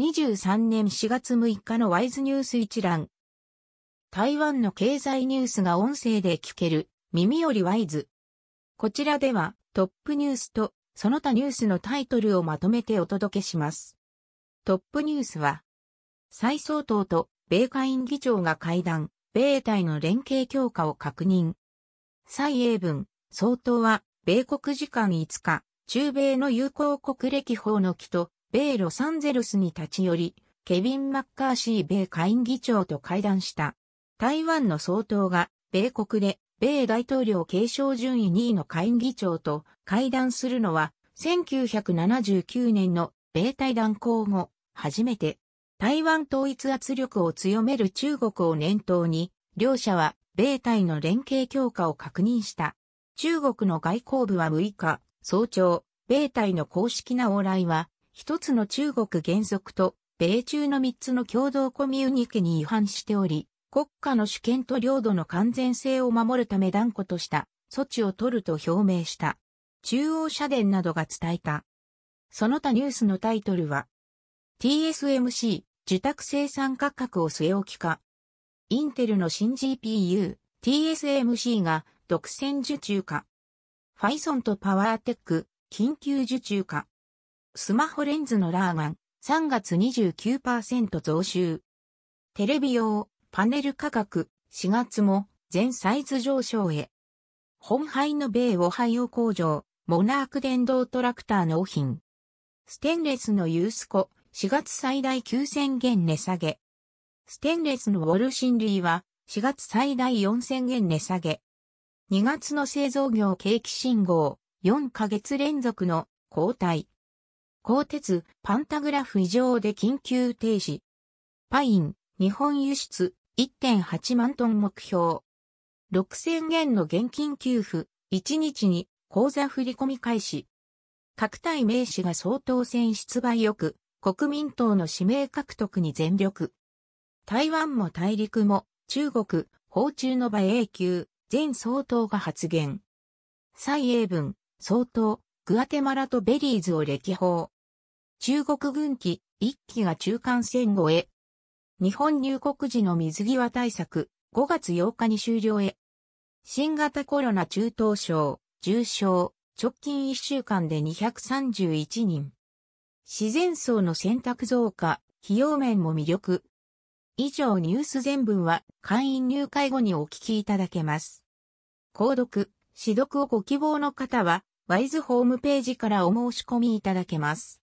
2023年4月6日のワイズニュース一覧。台湾の経済ニュースが音声で聞ける、耳よりワイズ。こちらではトップニュースとその他ニュースのタイトルをまとめてお届けします。トップニュースは、蔡総統と米下院議長が会談、米台の連携強化を確認。蔡英文、総統は、米国時間5日、中米の友好国歴法の木と、米ロサンゼルスに立ち寄り、ケビン・マッカーシー米下院議長と会談した。台湾の総統が、米国で、米大統領継承順位2位の下院議長と会談するのは、1979年の米対談交後、初めて、台湾統一圧力を強める中国を念頭に、両者は米対の連携強化を確認した。中国の外交部は6日、早朝、米対の公式な往来は、一つの中国原則と、米中の三つの共同コミュニケに違反しており、国家の主権と領土の完全性を守るため断固とした措置を取ると表明した。中央社電などが伝えた。その他ニュースのタイトルは、TSMC、受託生産価格を据え置きか。インテルの新 GPU、TSMC が独占受注か。ファイソンとパワーテック、緊急受注か。スマホレンズのラーガン、3月29%増収。テレビ用、パネル価格、4月も全サイズ上昇へ。本廃の米オハイオ工場、モナーク電動トラクター納品。ステンレスのユースコ、4月最大9000元値下げ。ステンレスのウォルシンリーは4月最大4000元値下げ。2月の製造業景気信号、4ヶ月連続の交代。鋼鉄、パンタグラフ異常で緊急停止。パイン、日本輸出1.8万トン目標。6000元の現金給付、1日に口座振込開始。各体名士が総統選出馬よく、国民党の指名獲得に全力。台湾も大陸も中国、訪中の場永久、前総統が発言。蔡英文、総統、グアテマラとベリーズを歴訪。中国軍機、一機が中間線越え。日本入国時の水際対策、5月8日に終了へ。新型コロナ中等症、重症、直近1週間で231人。自然層の選択増加、費用面も魅力。以上ニュース全文は会員入会後にお聞きいただけます。購読、指読をご希望の方は、ワイズホームページからお申し込みいただけます。